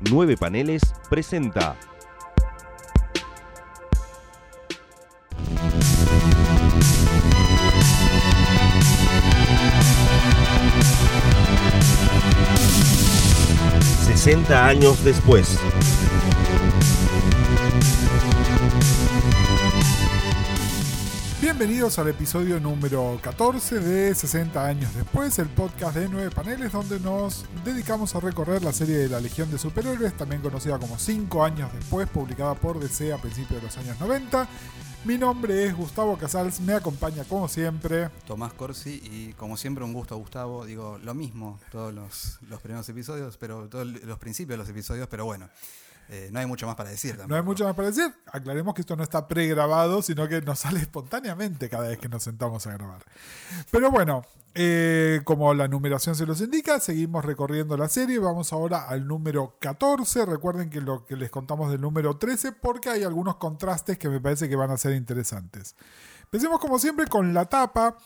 Nueve Paneles presenta. ...60 años después... Bienvenidos al episodio número 14 de 60 años después, el podcast de 9 paneles donde nos dedicamos a recorrer la serie de la Legión de Superhéroes, también conocida como 5 años después, publicada por DC a principios de los años 90. Mi nombre es Gustavo Casals, me acompaña como siempre Tomás Corsi y como siempre un gusto Gustavo, digo lo mismo todos los, los primeros episodios, pero todos los principios de los episodios, pero bueno. Eh, no hay mucho más para decir. Tampoco. No hay mucho más para decir. Aclaremos que esto no está pregrabado, sino que nos sale espontáneamente cada vez que nos sentamos a grabar. Pero bueno, eh, como la numeración se los indica, seguimos recorriendo la serie. Vamos ahora al número 14. Recuerden que lo que les contamos del número 13, porque hay algunos contrastes que me parece que van a ser interesantes. Empecemos como siempre con la tapa.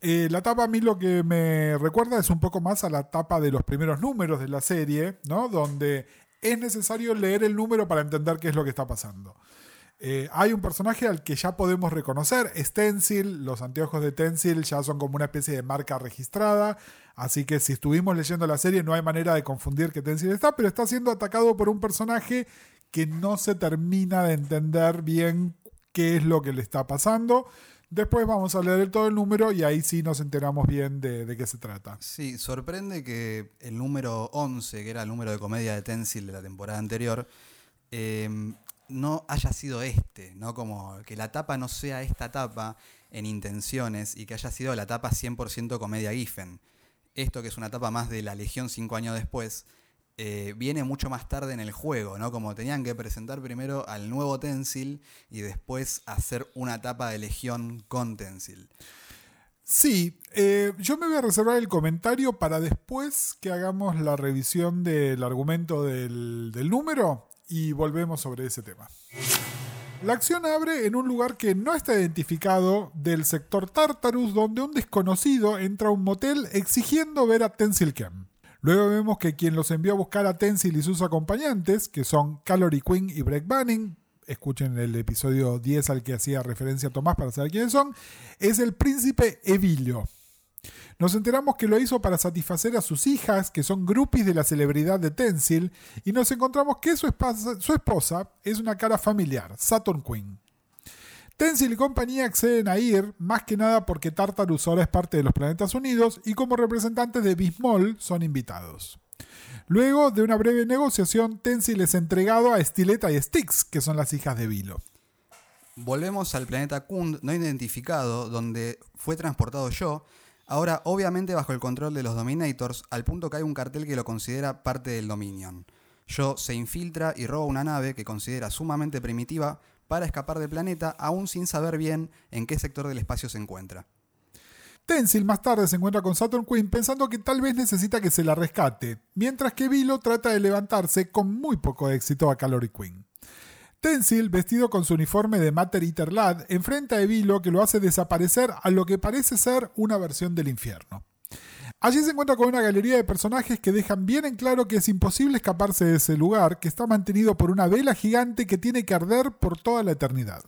Eh, la tapa a mí lo que me recuerda es un poco más a la tapa de los primeros números de la serie, ¿no? Donde es necesario leer el número para entender qué es lo que está pasando. Eh, hay un personaje al que ya podemos reconocer, Stencil, los anteojos de Tencil ya son como una especie de marca registrada, así que si estuvimos leyendo la serie no hay manera de confundir que Tencil está, pero está siendo atacado por un personaje que no se termina de entender bien qué es lo que le está pasando. Después vamos a leer todo el número y ahí sí nos enteramos bien de, qué se trata. Sí, sorprende que el número 11, que era el número de comedia de Tencil de la temporada anterior, em, no haya sido este, ¿no? Como que la tapa no sea esta tapa en intenciones y que haya sido la tapa 100% comedia Giffen. Esto que es una tapa más de la Legión cinco años después, eh, viene mucho más tarde en el juego, ¿no? Como tenían que presentar primero al nuevo Tensil y después hacer una etapa de Legión con Tensil. Sí, eh, yo me voy a reservar el comentario para después que hagamos la revisión del argumento del, número y volvemos sobre ese tema. La acción abre en un lugar que no está identificado del sector Tartarus, donde un desconocido entra a un motel exigiendo ver a Tensil Kem. Luego vemos que quien los envió a buscar a Tensil y sus acompañantes, que son Calorie Queen y Break Banning, escuchen el episodio 10 al que hacía referencia Tomás para saber quiénes son, es el príncipe Evilio. Nos enteramos que lo hizo para satisfacer a sus hijas, que son groupies de la celebridad de Tensil, y nos encontramos que su esposa, su esposa es una cara familiar, Saturn Queen. Tensil y compañía acceden a ir, más que nada porque Tartarus ahora es parte de los Planetas Unidos y como representantes de Bismol son invitados. Luego de una breve negociación, Tensil es entregado a Estileta y Styx, que son las hijas de Vilo. Volvemos al planeta Kund no identificado, donde fue transportado yo, ahora obviamente bajo el control de los Dominators, al punto que hay un cartel que lo considera parte del Dominion. Yo se infiltra y roba una nave que considera sumamente primitiva, para escapar del planeta, aún sin saber bien en qué sector del espacio se encuentra. Tensil más tarde se encuentra con Saturn Queen pensando que tal vez necesita que se la rescate, mientras que Vilo trata de levantarse con muy poco éxito a Calorie Queen. Tensil, vestido con su uniforme de Mater Eater Lad, enfrenta a Vilo que lo hace desaparecer a lo que parece ser una versión del infierno. Allí se encuentra con una galería de personajes que dejan bien en claro que es imposible escaparse de ese lugar, que está mantenido por una vela gigante que tiene que arder por toda la eternidad.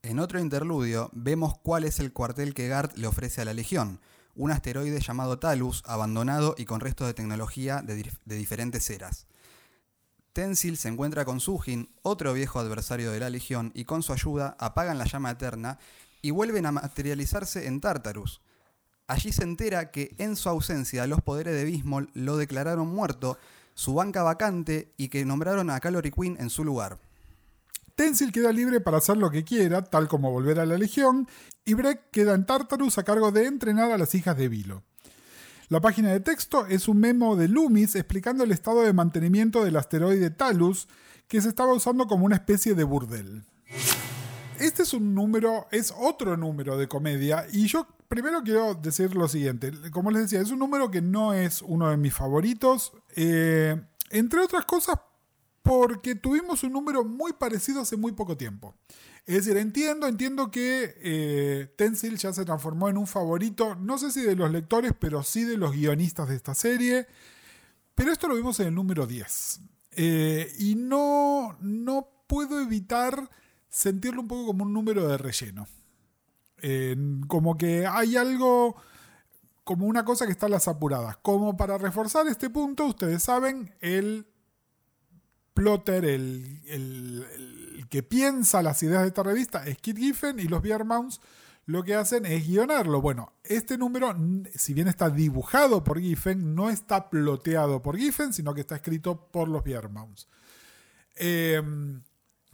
En otro interludio vemos cuál es el cuartel que Gart le ofrece a la Legión, un asteroide llamado Talus, abandonado y con restos de tecnología de, de diferentes eras. Tensil se encuentra con Sujin, otro viejo adversario de la Legión, y con su ayuda apagan la llama eterna y vuelven a materializarse en Tartarus, Allí se entera que en su ausencia los poderes de Bismol lo declararon muerto, su banca vacante y que nombraron a Calorie Queen en su lugar. Tensil queda libre para hacer lo que quiera, tal como volver a la Legión, y Breck queda en Tartarus a cargo de entrenar a las hijas de Vilo. La página de texto es un memo de Loomis explicando el estado de mantenimiento del asteroide Talus, que se estaba usando como una especie de burdel. Este es un número, es otro número de comedia, y yo primero quiero decir lo siguiente. Como les decía, es un número que no es uno de mis favoritos. Eh, entre otras cosas, porque tuvimos un número muy parecido hace muy poco tiempo. Es decir, entiendo, entiendo que eh, Tensil ya se transformó en un favorito, no sé si de los lectores, pero sí de los guionistas de esta serie. Pero esto lo vimos en el número 10. Eh, y no, no puedo evitar sentirlo un poco como un número de relleno. Como que hay algo, como una cosa que está en las apuradas. Como para reforzar este punto, ustedes saben, el plotter, el, el- que piensa las ideas de esta revista es Kit Giffen y los Biermounts lo que hacen es guionarlo. Bueno, este número, si bien está dibujado por Giffen, no está ploteado por Giffen, sino que está escrito por los Biermounts. Eh,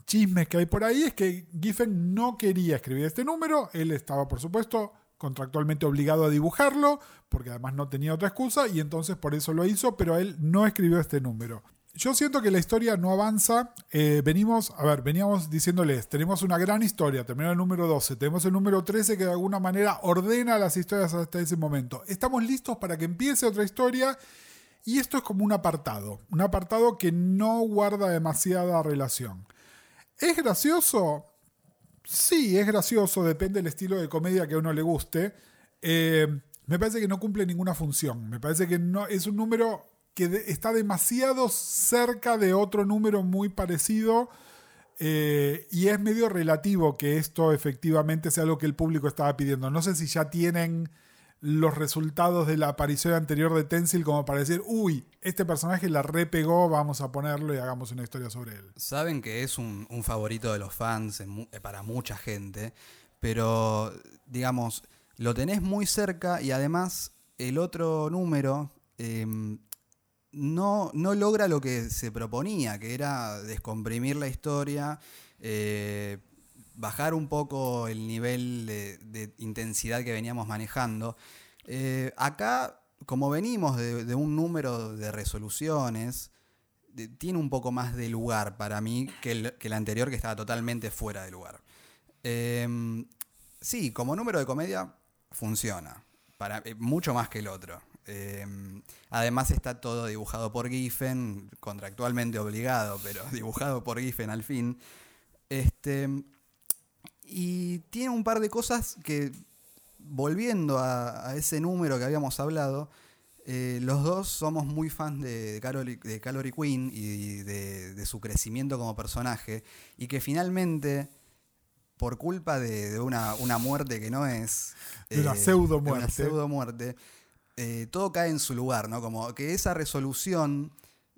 chismes que hay por ahí es que Giffen no quería escribir este número, él estaba por supuesto contractualmente obligado a dibujarlo, porque además no tenía otra excusa, y entonces por eso lo hizo, pero él no escribió este número. Yo siento que la historia no avanza. eh, venimos, a ver, veníamos diciéndoles, tenemos una gran historia, terminó el número 12, tenemos el número 13 que de alguna manera ordena las historias hasta ese momento. Estamos listos para que empiece otra historia y esto es como un apartado, un apartado que no guarda demasiada relación. ¿Es gracioso? Sí, es gracioso, depende del estilo de comedia que a uno le guste. Eh, me parece que no cumple ninguna función. Me parece que no es un número que está demasiado cerca de otro número muy parecido. eh, y es medio relativo que esto efectivamente sea lo que el público estaba pidiendo. No sé si ya tienen los resultados de la aparición anterior de Tensil como para decir, uy, este personaje la repegó, vamos a ponerlo y hagamos una historia sobre él. Saben que es un, favorito de los fans eh, para mucha gente, pero digamos, lo tenés muy cerca y además el otro número em, no, no logra lo que se proponía, que era descomprimir la historia, eh, bajar un poco el nivel de, intensidad que veníamos manejando. Eh, acá, como venimos de, un número de resoluciones, tiene un poco más de lugar para mí que el, anterior que estaba totalmente fuera de lugar. Em, sí, como número de comedia funciona, para, eh, mucho más que el otro. Em, además está todo dibujado por Giffen, contractualmente obligado, pero dibujado por Giffen al fin. Este, y tiene un par de cosas que, volviendo a, a ese número que habíamos hablado, eh, los dos somos muy fans de, Carol- de Queen y de, de su crecimiento como personaje, y que finalmente, por culpa de, de una, una muerte que no es... De una eh, una pseudo-muerte, eh, todo cae en su lugar, ¿no? Como que esa resolución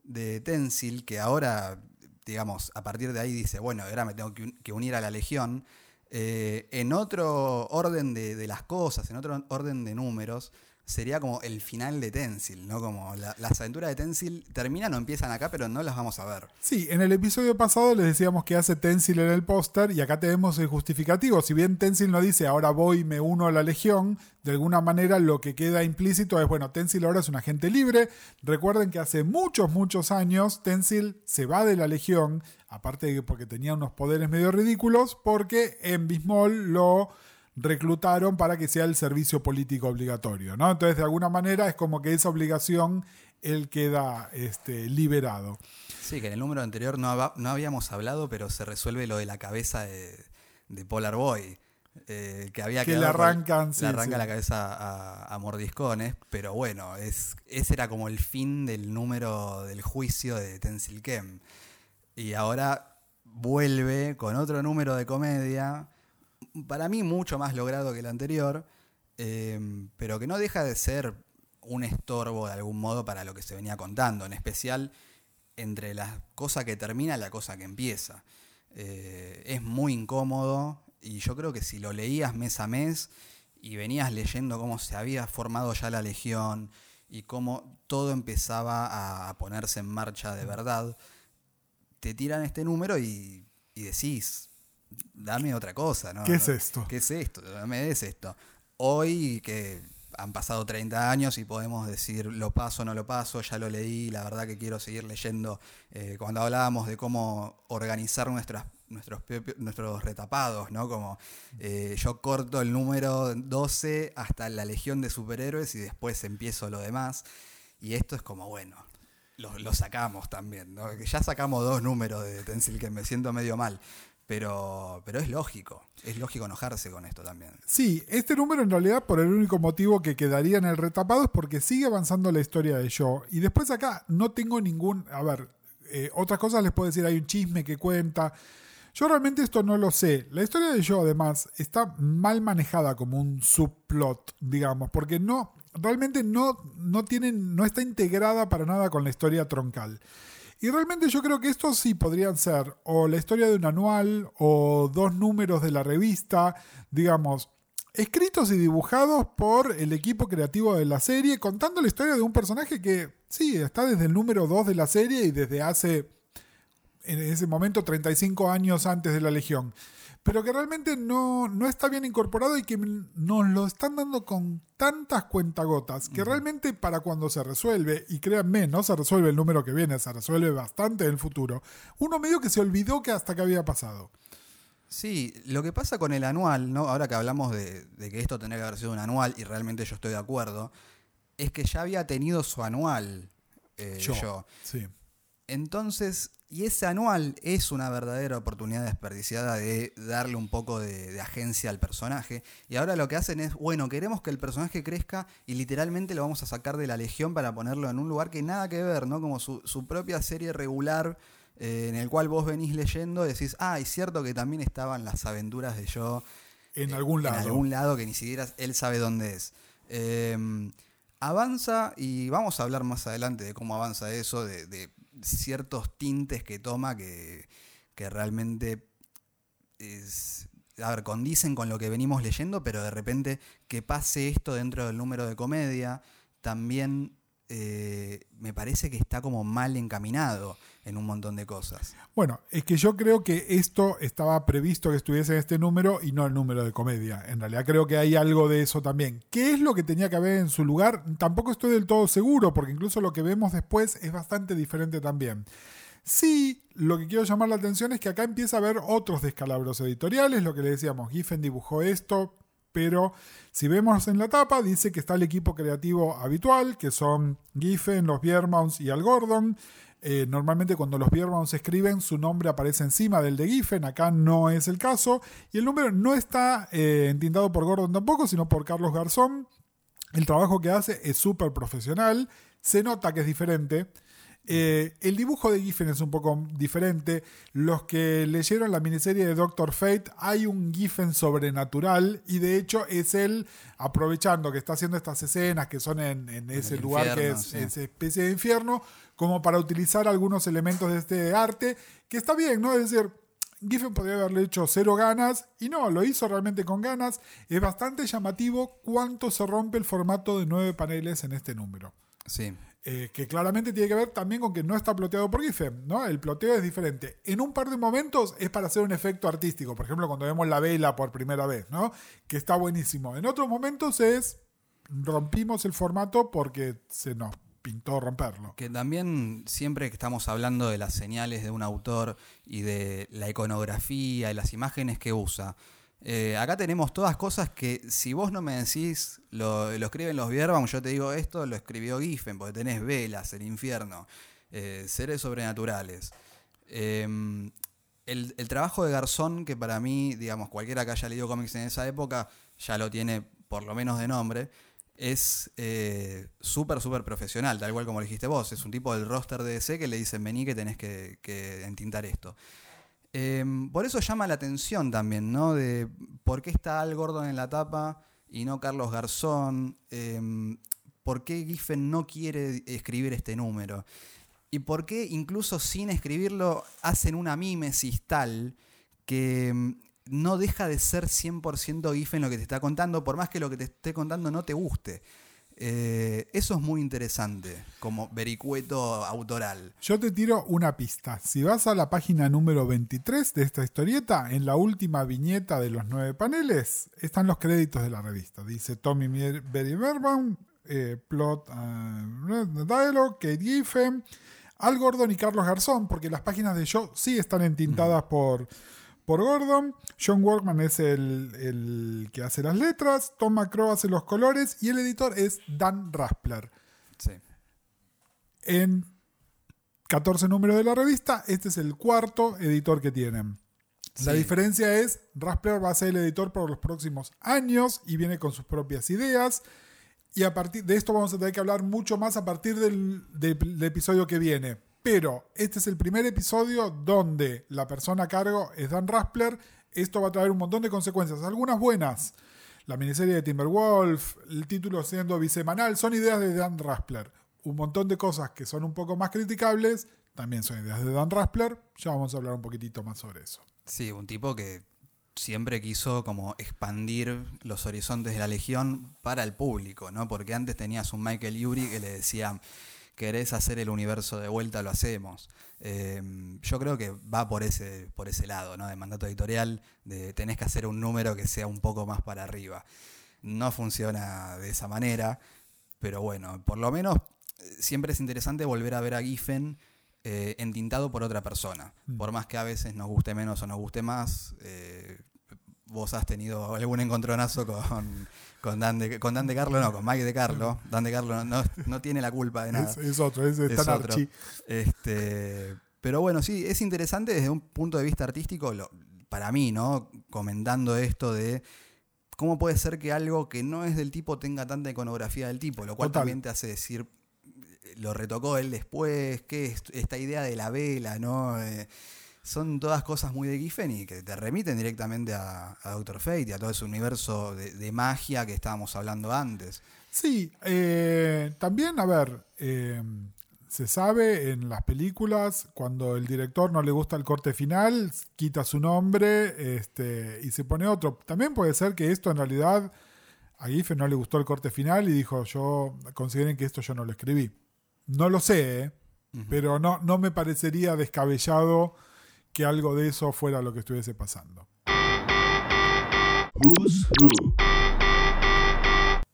de Tensil, que ahora, digamos, a partir de ahí dice, bueno, ahora me tengo que un- que unir a la Legión, eh, en otro orden de, de las cosas, en otro orden de números, sería como el final de Tensil, ¿no? Como la- las aventuras de Tensil terminan o empiezan acá, pero no las vamos a ver. Sí, en el episodio pasado les decíamos que hace Tensil en el póster y acá tenemos el justificativo. Si bien Tensil no dice ahora voy y me uno a la legión, de alguna manera lo que queda implícito es, bueno, Tensil ahora es un agente libre. Recuerden que hace muchos, muchos años Tensil se va de la legión, aparte de que porque tenía unos poderes medio ridículos, porque en Bismol lo reclutaron para que sea el servicio político obligatorio, ¿no? Entonces, de alguna manera es como que esa obligación él queda este, liberado. Sí, que en el número anterior no, no habíamos hablado, pero se resuelve lo de la cabeza de, de Polar Boy. eh, que había Que le con- arrancan, sí, le arranca sí. la cabeza a, a mordiscones, pero bueno, es, ese era como el fin del número del juicio de Tensil Kem. Y ahora vuelve con otro número de comedia, para mí mucho más logrado que el anterior, eh, pero que no deja de ser un estorbo de algún modo para lo que se venía contando, en especial entre la cosa que termina y la cosa que empieza. Eh, es muy incómodo y yo creo que si lo leías mes a mes y venías leyendo cómo se había formado ya la legión y cómo todo empezaba a- ponerse en marcha de verdad, te tiran este número y decís, dame otra cosa, ¿no? ¿Qué es esto? ¿Qué es esto? Dame des esto. Hoy que han pasado 30 años y podemos decir lo paso, no lo paso, ya lo leí, la verdad que quiero seguir leyendo. Eh, cuando hablábamos de cómo organizar nuestras, nuestros, nuestros retapados, ¿no? Como eh, yo corto el número 12 hasta la legión de superhéroes y después empiezo lo demás. Y esto es como, bueno, lo, lo sacamos también, ¿no? Que ya sacamos dos números de Tensil que me siento medio mal. Pero, pero es lógico, es lógico enojarse con esto también. Sí, este número en realidad por el único motivo que quedaría en el retapado es porque sigue avanzando la historia de Joe. Y después acá no tengo ningún... A ver, eh, otras cosas les puedo decir, hay un chisme que cuenta. Yo realmente esto no lo sé. La historia de Joe, además, está mal manejada como un subplot, digamos, porque no, realmente no, no, no está integrada para nada con la historia troncal. Y realmente yo creo que estos sí podrían ser o la historia de un anual o dos números de la revista, digamos, escritos y dibujados por el equipo creativo de la serie, contando la historia de un personaje que sí, está desde el número 2 de la serie y desde hace, en ese momento, 35 años antes de la Legión pero que realmente no, no está bien incorporado y que nos lo están dando con tantas cuentagotas que realmente para cuando se resuelve, y créanme, no se resuelve el número que viene, se resuelve bastante en el futuro, uno medio que se olvidó que hasta que había pasado. Sí, lo que pasa con el anual, ¿no? ahora que hablamos de, que esto tenía que haber sido un anual, y realmente yo estoy de acuerdo, es que ya había tenido su anual eh, yo. Sí. Entonces, y ese anual es una verdadera oportunidad desperdiciada de darle un poco de, agencia al personaje. Y ahora lo que hacen es, bueno, queremos que el personaje crezca y literalmente lo vamos a sacar de la legión para ponerlo en un lugar que nada que ver, ¿no? Como su, propia serie regular eh, en el cual vos venís leyendo y decís, ah, es cierto que también estaban las aventuras de yo. En algún lado. En algún lado que ni siquiera él sabe dónde es. Em, avanza y vamos a hablar más adelante de cómo avanza eso, de ciertos tintes que toma que, realmente es, a ver, condicen con lo que venimos leyendo, pero de repente que pase esto dentro del número de comedia, también eh, me parece que está como mal encaminado en un montón de cosas. Bueno, es que yo creo que esto estaba previsto que estuviese en este número y no el número de comedia. En realidad creo que hay algo de eso también. ¿Qué es lo que tenía que haber en su lugar? Tampoco estoy del todo seguro, porque incluso lo que vemos después es bastante diferente también. Sí, lo que quiero llamar la atención es que acá empieza a haber otros descalabros editoriales, lo que le decíamos, Giffen dibujó esto, pero si vemos en la tapa, dice que está el equipo creativo habitual, que son Giffen, los Biermaus y Al Gordon. Eh, normalmente cuando los Biermaus escriben, su nombre aparece encima del de Giffen, acá no es el caso. Y el número no está eh, entintado por Gordon tampoco, sino por Carlos Garzón. El trabajo que hace es súper profesional, se nota que es diferente. Eh, el dibujo de Giffen es un poco diferente. Los que leyeron la miniserie de Doctor Fate, hay un Giffen sobrenatural y de hecho es él aprovechando que está haciendo estas escenas que son en, ese lugar que es esa especie de infierno, como para utilizar algunos elementos de este arte, que está bien, ¿no? Es decir, Giffen podría haberle hecho cero ganas y no, lo hizo realmente con ganas. Es bastante llamativo cuánto se rompe el formato de nueve paneles en este número. Sí. Eh, que claramente tiene que ver también con que no está ploteado por Giffen, ¿no? El ploteo es diferente. En un par de momentos es para hacer un efecto artístico, por ejemplo, cuando vemos la vela por primera vez, ¿no? Que está buenísimo. En otros momentos es rompimos el formato porque se nos pintó romperlo. Que también siempre que estamos hablando de las señales de un autor y de la iconografía y las imágenes que usa, eh, acá tenemos todas cosas que si vos no me decís, lo, escriben los Bierbaum, yo te digo esto, lo escribió Giffen, porque tenés velas, el infierno, eh, seres sobrenaturales. Em, el, trabajo de Garzón, que para mí, digamos, cualquiera que haya leído cómics en esa época, ya lo tiene por lo menos de nombre, es eh, súper, súper profesional, tal cual como dijiste vos. Es un tipo del roster de DC que le dicen, vení que tenés que, que entintar esto. Em, por eso llama la atención también, ¿no? De por qué está Al Gordon en la tapa y no Carlos Garzón. Em, por qué Giffen no quiere escribir este número. Y por qué incluso sin escribirlo hacen una mímesis tal que em, no deja de ser 100% Giffen lo que te está contando, por más que lo que te esté contando no te guste. Eh, eso es muy interesante, como vericueto autoral. Yo te tiro una pista. Si vas a la página número 23 de esta historieta, en la última viñeta de los nueve paneles, están los créditos de la revista. Dice Tommy Berry Verbaum, eh, Plot uh, Dialogue, Kate Giffen, Al Gordon y Carlos Garzón, porque las páginas de Yo sí están entintadas por por Gordon. John Workman es el, que hace las letras. Tom McCrow hace los colores. Y el editor es Dan Raspler. Sí. En 14 números de la revista, este es el cuarto editor que tienen. La diferencia es, Raspler va a ser el editor por los próximos años y viene con sus propias ideas. Y a partir de esto vamos a tener que hablar mucho más a partir del episodio que viene Pero este es el primer episodio donde la persona a cargo es Dan Raspler. Esto va a traer un montón de consecuencias, algunas buenas. La miniserie de Timberwolf, el título siendo bisemanal, son ideas de Dan Raspler. Un montón de cosas que son un poco más criticables, también son ideas de Dan Raspler. Ya vamos a hablar un poquitito más sobre eso. Sí, un tipo que siempre quiso como expandir los horizontes de la Legión para el público, ¿no? Porque antes tenías un Michael Yuri que le decía, querés hacer el universo de vuelta, lo hacemos. Eh, yo creo que va por ese, por ese lado, ¿no? De mandato editorial, de tenés que hacer un número que sea un poco más para arriba. No funciona de esa manera, pero bueno, por lo menos eh, siempre es interesante volver a ver a Giffen eh, entintado por otra persona. Mm. Por más que a veces nos guste menos o nos guste más, eh, vos has tenido algún encontronazo con, con, Dan de, con Dan de Carlo, no, con Mike de Carlo. Dan de Carlo no, no tiene la culpa de nada. Es, es otro, es, otro. Este, pero bueno, sí, es interesante desde un punto de vista artístico, lo- para mí, ¿no? Comentando esto de cómo puede ser que algo que no es del tipo tenga tanta iconografía del tipo, lo cual Total. también te hace decir, lo retocó él después, que es esta idea de la vela, ¿no? Eh, son todas cosas muy de Giffen y que te remiten directamente a, a Doctor Fate y a todo ese universo de, de magia que estábamos hablando antes. Sí, eh, también, a ver, eh, se sabe en las películas, cuando el director no le gusta el corte final, quita su nombre este, y se pone otro. También puede ser que esto en realidad a Giffen no le gustó el corte final y dijo, yo consideren que esto yo no lo escribí. No lo sé, ¿eh? pero no, no me parecería descabellado que algo de eso fuera lo que estuviese pasando. Who's Who.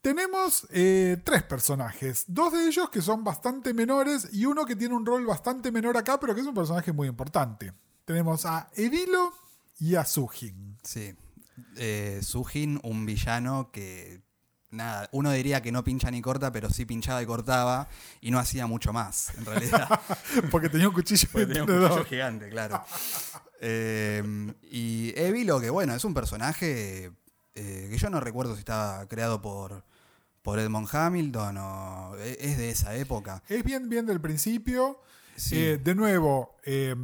Tenemos eh, tres personajes, dos de ellos que son bastante menores y uno que tiene un rol bastante menor acá, pero que es un personaje muy importante. Tenemos a Edilo y a Sujin. Sí. Eh, Sujin, un villano que. Nada, uno diría que no pincha ni corta, pero sí pinchaba y cortaba y no hacía mucho más, en realidad. Porque tenía un cuchillo Porque tenía un cuchillo gigante, claro. Eh, y Evilo, que bueno, es un personaje eh, que yo no recuerdo si estaba creado por, por Edmond Hamilton o e- es de esa época. Es bien, bien del principio. Sí. Eh, de nuevo, eh,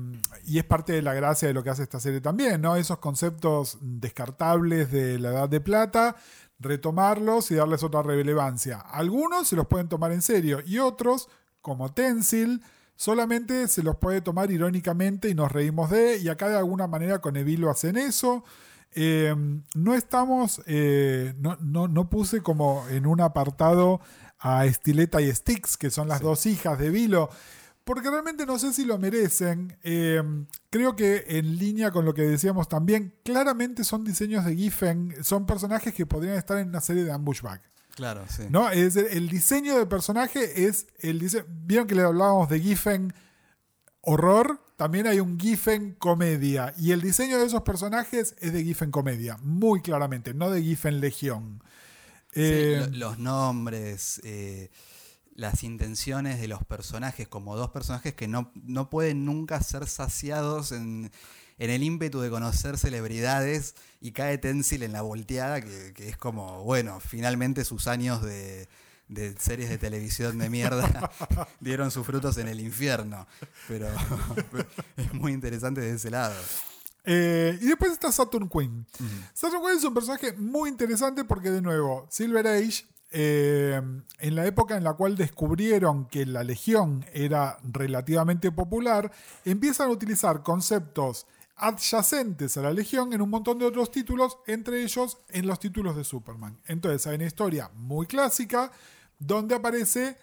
y es parte de la gracia de lo que hace esta serie también, ¿no? Esos conceptos descartables de la edad de plata, retomarlos y darles otra relevancia. Algunos se los pueden tomar en serio y otros, como Tensil, solamente se los puede tomar irónicamente y nos reímos de, y acá de alguna manera con Evilo hacen eso. Eh, no estamos, eh, no, no, no puse como en un apartado a Estileta y Sticks, que son las dos hijas de Vilo, porque realmente no sé si lo merecen. Eh, creo que en línea con lo que decíamos también, claramente son diseños de Giffen, son personajes que podrían estar en una serie de Ambushback. Claro, sí. ¿no? Es el, el diseño de personaje es el diseño. Vieron que le hablábamos de Giffen horror, también hay un Giffen comedia. Y el diseño de esos personajes es de Giffen comedia, muy claramente, no de Giffen legión. Sí, Eh, lo- los nombres, eh, las intenciones de los personajes, como dos personajes que no, no pueden nunca ser saciados en, en el ímpetu de conocer celebridades y cae Tensil en la volteada, que, que es como, bueno, finalmente sus años de, de series de televisión de mierda dieron sus frutos en el infierno. Pero es muy interesante de ese lado. Eh, y después está Saturn Queen. Saturn Queen es un personaje muy interesante porque, de nuevo, Silver Age, eh, en la época en la cual descubrieron que la Legión era relativamente popular, empiezan a utilizar conceptos adyacentes a la Legión en un montón de otros títulos, entre ellos en los títulos de Superman. Entonces hay una historia muy clásica donde aparece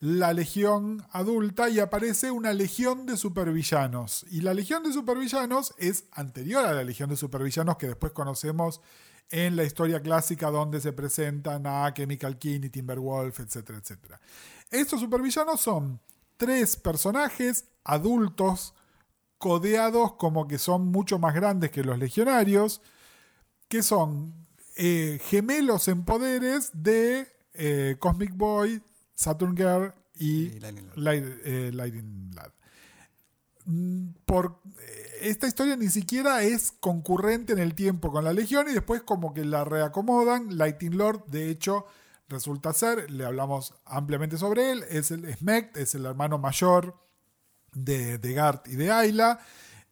la legión adulta y aparece una legión de supervillanos. Y la legión de supervillanos es anterior a la legión de supervillanos que después conocemos en la historia clásica donde se presentan a Chemical King y Timberwolf, etcétera, etcétera. Estos supervillanos son tres personajes adultos codeados como que son mucho más grandes que los legionarios, que son eh, gemelos en poderes de eh, Cosmic Boy, Saturn Girl y Y Lightning Lad. Light- eh, Lightning Lad. Mm, Por, eh, esta historia ni siquiera es concurrente en el tiempo con la Legión y después como que la reacomodan. Lightning Lord, de hecho, resulta ser, le hablamos ampliamente sobre él, es el Smecht, es el hermano mayor de, de Gart y de Ayla.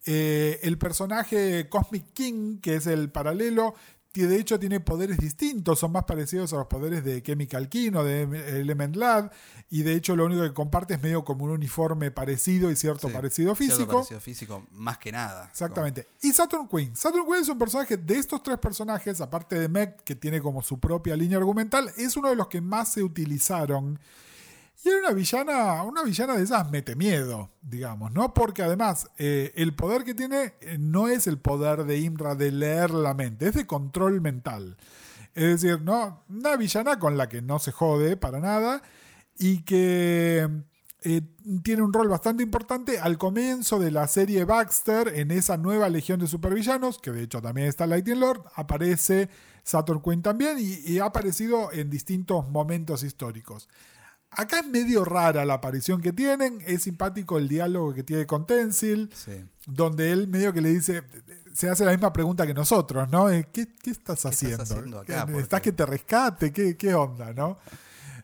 Eh, el personaje Cosmic King, que es el paralelo, de hecho tiene poderes distintos, son más parecidos a los poderes de Chemical King o de Element Lab, y de hecho lo único que comparte es medio como un uniforme parecido y cierto Sí, parecido cierto físico. parecido físico, más que nada. Exactamente. Y Saturn Queen. Saturn Queen es un personaje de estos tres personajes, aparte de Meg, que tiene como su propia línea argumental, es uno de los que más se utilizaron. Y era una villana, una villana de esas mete miedo, digamos, ¿no? Porque además eh, el poder que tiene eh, no es el poder de Imra de leer la mente, es de control mental. Es decir, ¿no? Una villana con la que no se jode para nada y que eh, tiene un rol bastante importante al comienzo de la serie Baxter en esa nueva legión de supervillanos, que de hecho también está Lightning Lord, aparece Saturn Queen también y, y ha aparecido en distintos momentos históricos. Acá es medio rara la aparición que tienen, es simpático el diálogo que tiene con Tensil, Sí. donde él medio que le dice, se hace la misma pregunta que nosotros, ¿no? ¿Qué, qué estás estás haciendo? haciendo acá? ¿Qué- Porque- ¿Estás que te rescate? ¿Qué, qué onda, no?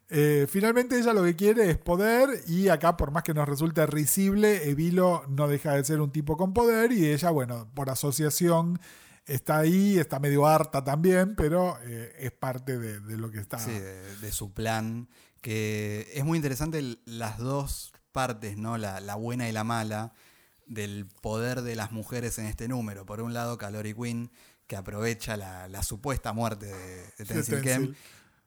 Eh, finalmente ella lo que quiere es poder y acá por más que nos resulte risible, Evilo no deja de ser un tipo con poder y ella, bueno, por asociación está ahí, está medio harta también, pero eh, es parte de, de lo que está. Sí, de, de su plan. Que es muy interesante el- las dos partes, ¿no? La, la buena y la mala del poder de las mujeres en este número. Por un lado, Calori Queen, que aprovecha la, la supuesta muerte de, de Tenzin Kem.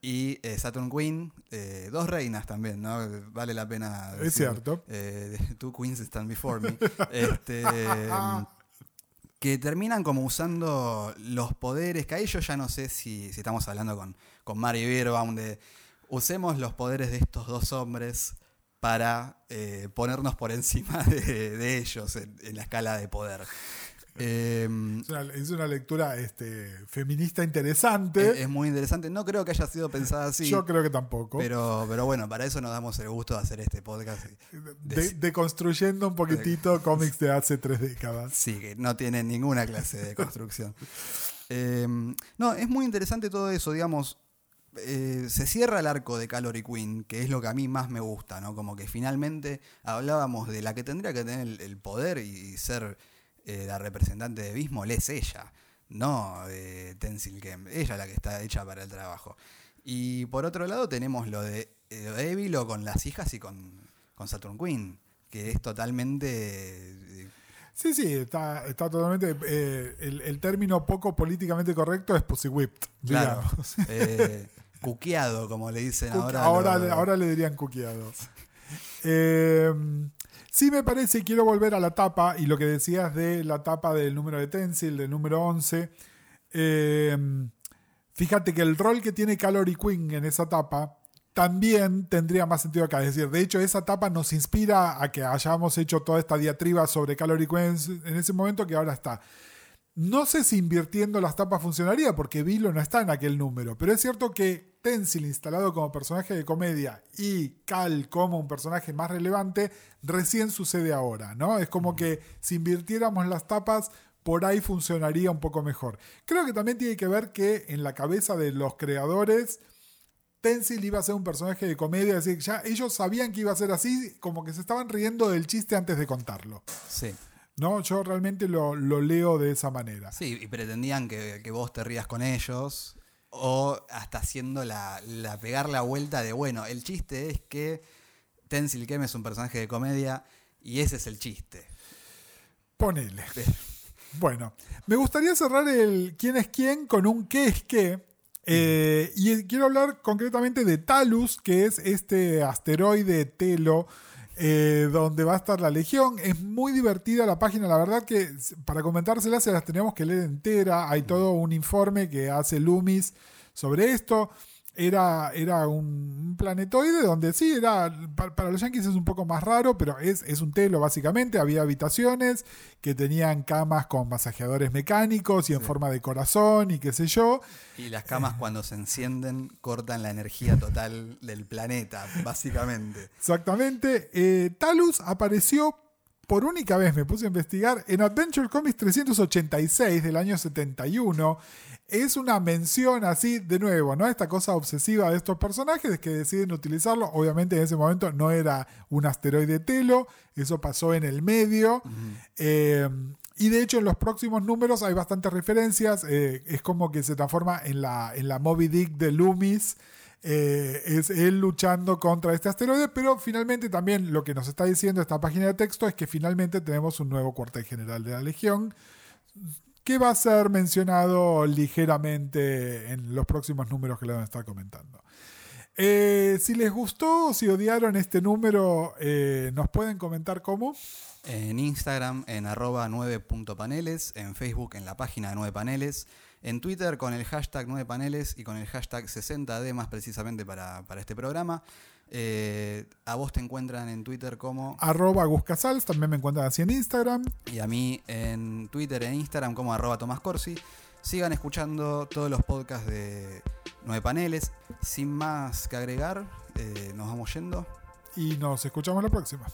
Y eh, Saturn Queen, eh, dos reinas también, ¿no? Vale la pena Es decir. cierto. Eh, two queens stand before me. Este, que terminan como usando los poderes, que ahí yo ya no sé si, si estamos hablando con, con Mary Birbaum de usemos los poderes de estos dos hombres para eh, ponernos por encima de, de ellos en, en la escala de poder. Eh, Es una, es una lectura este, feminista interesante. es, es muy interesante. No creo que haya sido pensada así. Yo creo que tampoco. Pero, pero bueno, para eso nos damos el gusto de hacer este podcast. de, deconstruyendo un poquitito cómics de hace tres décadas. Sí, que no tiene ninguna clase de construcción. Eh, no, es muy interesante todo eso, digamos. Eh, se cierra el arco de Calorie Queen, que es lo que a mí más me gusta, ¿no? Como que finalmente hablábamos de la que tendría que tener el, el poder y ser eh, la representante de Bismol es ella, no eh, Tenzin Kem. Ella la que está hecha para el trabajo. Y por otro lado tenemos lo de, eh, lo de Evilo con las hijas y con, con Saturn Queen, que es totalmente... Sí, sí, está, está totalmente. eh, el, el término poco políticamente correcto es pussy whipped. Claro. Eh, cuqueado, como le dicen Cuque- ahora. ahora, lo- ahora le dirían cuqueados. Eh, sí me parece, quiero volver a la tapa y lo que decías de la tapa del número de Tensil, del número 11. Eh, fíjate que el rol que tiene Calorie Queen en esa tapa también tendría más sentido acá. Es decir, de hecho, esa tapa nos inspira a que hayamos hecho toda esta diatriba sobre Calorie Queen en ese momento que ahora está. No sé si invirtiendo las tapas funcionaría, porque Vilo no está en aquel número, pero es cierto que Tensil instalado como personaje de comedia y Cal como un personaje más relevante, recién sucede ahora, ¿no? Es como que si invirtiéramos las tapas, por ahí funcionaría un poco mejor. Creo que también tiene que ver que en la cabeza de los creadores, Tensil iba a ser un personaje de comedia, es decir, ya ellos sabían que iba a ser así, como que se estaban riendo del chiste antes de contarlo. Sí. ¿No? Yo realmente lo, lo leo de esa manera. Sí, y pretendían que, que vos te rías con ellos. O hasta haciendo la, la pegar la vuelta de, bueno, el chiste es que Tenzil Kem es un personaje de comedia y ese es el chiste. Ponele. Bueno, me gustaría cerrar el quién es quién con un qué es qué. Eh, y quiero hablar concretamente de Talus, que es este asteroide Telo, eh, donde va a estar la Legión. Es muy divertida la página, la verdad que para comentárselas se las tenemos que leer entera. Hay todo un informe que hace Loomis sobre esto. Era, era un, planetoide donde sí, era pa- para, los yankees es un poco más raro, pero es, es un telo básicamente. Había habitaciones que tenían camas con masajeadores mecánicos y en forma de corazón y qué sé yo. Y las camas cuando se encienden cortan la energía total del planeta, básicamente. Exactamente. Eh, Talus apareció por única vez me puse a investigar, en Adventure Comics 386 del año 71 es una mención así, de nuevo, ¿no? Esta cosa obsesiva de estos personajes que deciden utilizarlo. Obviamente en ese momento no era un asteroide telo, eso pasó en el medio. Eh, y de hecho en los próximos números hay bastantes referencias. eh, es como que se transforma en la, en la Moby Dick de Loomis. Eh, es él luchando contra este asteroide, pero finalmente también lo que nos está diciendo esta página de texto es que finalmente tenemos un nuevo cuartel general de la Legión que va a ser mencionado ligeramente en los próximos números que le van a estar comentando. Eh, si les gustó o si odiaron este número, eh, nos pueden comentar cómo. En Instagram en arroba 9.paneles, en Facebook en la página de 9 paneles, en Twitter con el hashtag 9 paneles y con el hashtag 60D más precisamente para, para este programa. Eh, a vos te encuentran en Twitter como Arroba Gus Casals, también me encuentran así en Instagram. y a mí en Twitter e Instagram como arroba Tomás Corsi. Sigan escuchando todos los podcasts de 9 paneles. Sin más que agregar, eh, nos vamos yendo. Y nos escuchamos la próxima.